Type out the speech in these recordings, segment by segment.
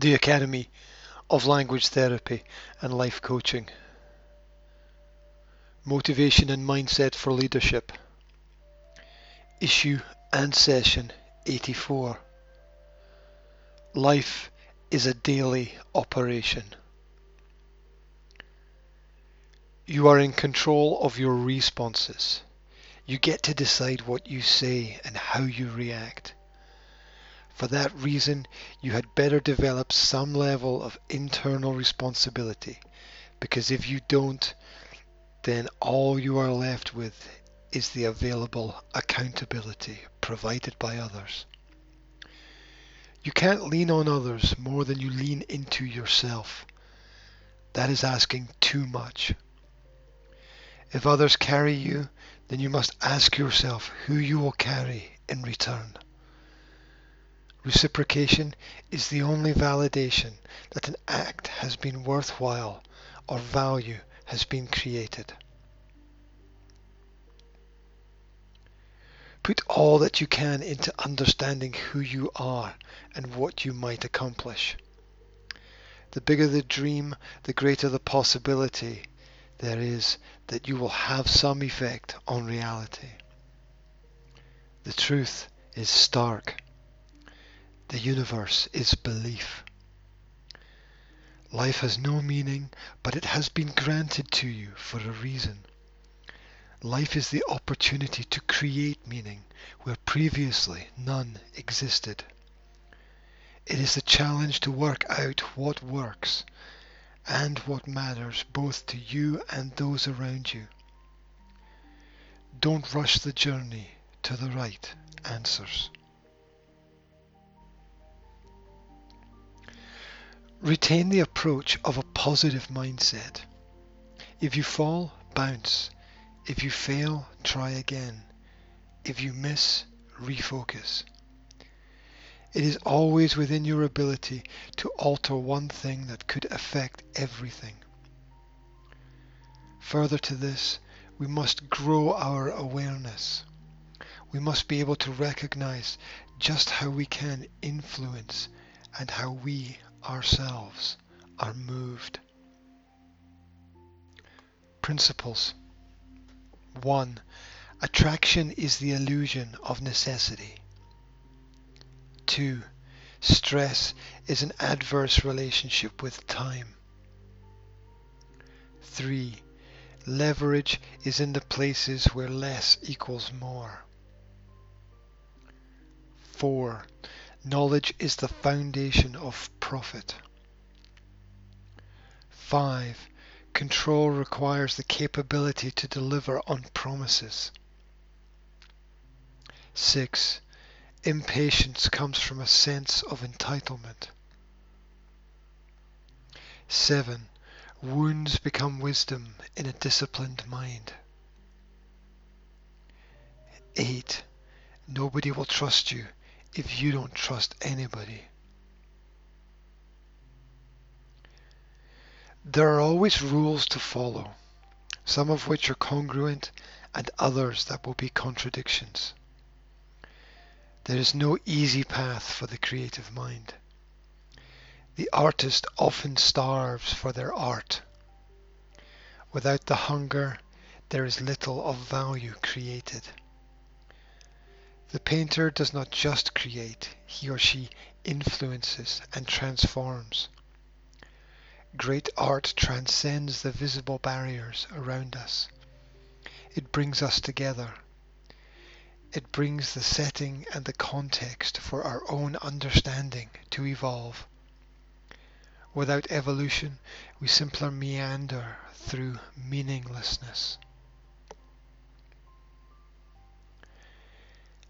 the Academy of Language Therapy and Life Coaching. Motivation and Mindset for Leadership. Issue and Session 84. Life is a daily operation. You are in control of your responses. You get to decide what you say and how you react. For that reason, you had better develop some level of internal responsibility, because if you don't, then all you are left with is the available accountability provided by others. You can't lean on others more than you lean into yourself. That is asking too much. If others carry you, then you must ask yourself who you will carry in return. Reciprocation is the only validation that an act has been worthwhile or value has been created. Put all that you can into understanding who you are and what you might accomplish. The bigger the dream, the greater the possibility there is that you will have some effect on reality. The truth is stark. The universe is belief. Life has no meaning, but it has been granted to you for a reason. Life is the opportunity to create meaning where previously none existed. It is the challenge to work out what works and what matters both to you and those around you. Don't rush the journey to the right answers. Retain the approach of a positive mindset. If you fall, bounce. If you fail, try again. If you miss, refocus. It is always within your ability to alter one thing that could affect everything. Further to this, we must grow our awareness. We must be able to recognize just how we can influence and how we ourselves are moved. Principles 1. Attraction is the illusion of necessity. 2. Stress is an adverse relationship with time. 3. Leverage is in the places where less equals more. 4. Knowledge is the foundation of profit. 5. Control requires the capability to deliver on promises. 6. Impatience comes from a sense of entitlement. 7. Wounds become wisdom in a disciplined mind. 8. Nobody will trust you if you don't trust anybody. There are always rules to follow, some of which are congruent and others that will be contradictions. There is no easy path for the creative mind. The artist often starves for their art. Without the hunger, there is little of value created. The painter does not just create, he or she influences and transforms. Great art transcends the visible barriers around us. It brings us together. It brings the setting and the context for our own understanding to evolve. Without evolution, we simply meander through meaninglessness.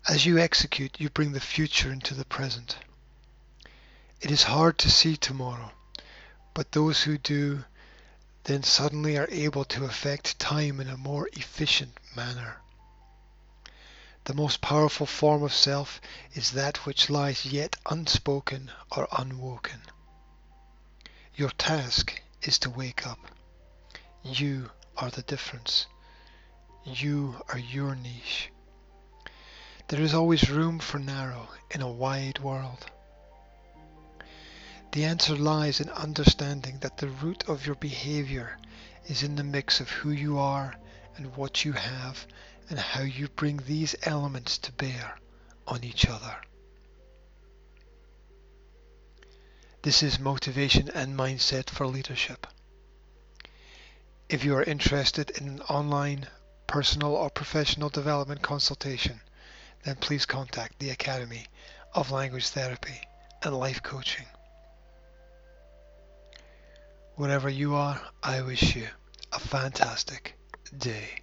As you execute, you bring the future into the present. It is hard to see tomorrow, but those who do then suddenly are able to affect time in a more efficient manner. The most powerful form of self is that which lies yet unspoken or unwoken. Your task is to wake up. You are the difference. You are your niche. There is always room for narrow in a wide world. The answer lies in understanding that the root of your behavior is in the mix of who you are and what you have and how you bring these elements to bear on each other. This is motivation and mindset for leadership. If you are interested in an online, personal, or professional development consultation, then please contact the Academy of Language Therapy and Life Coaching. Wherever you are, I wish you a fantastic day.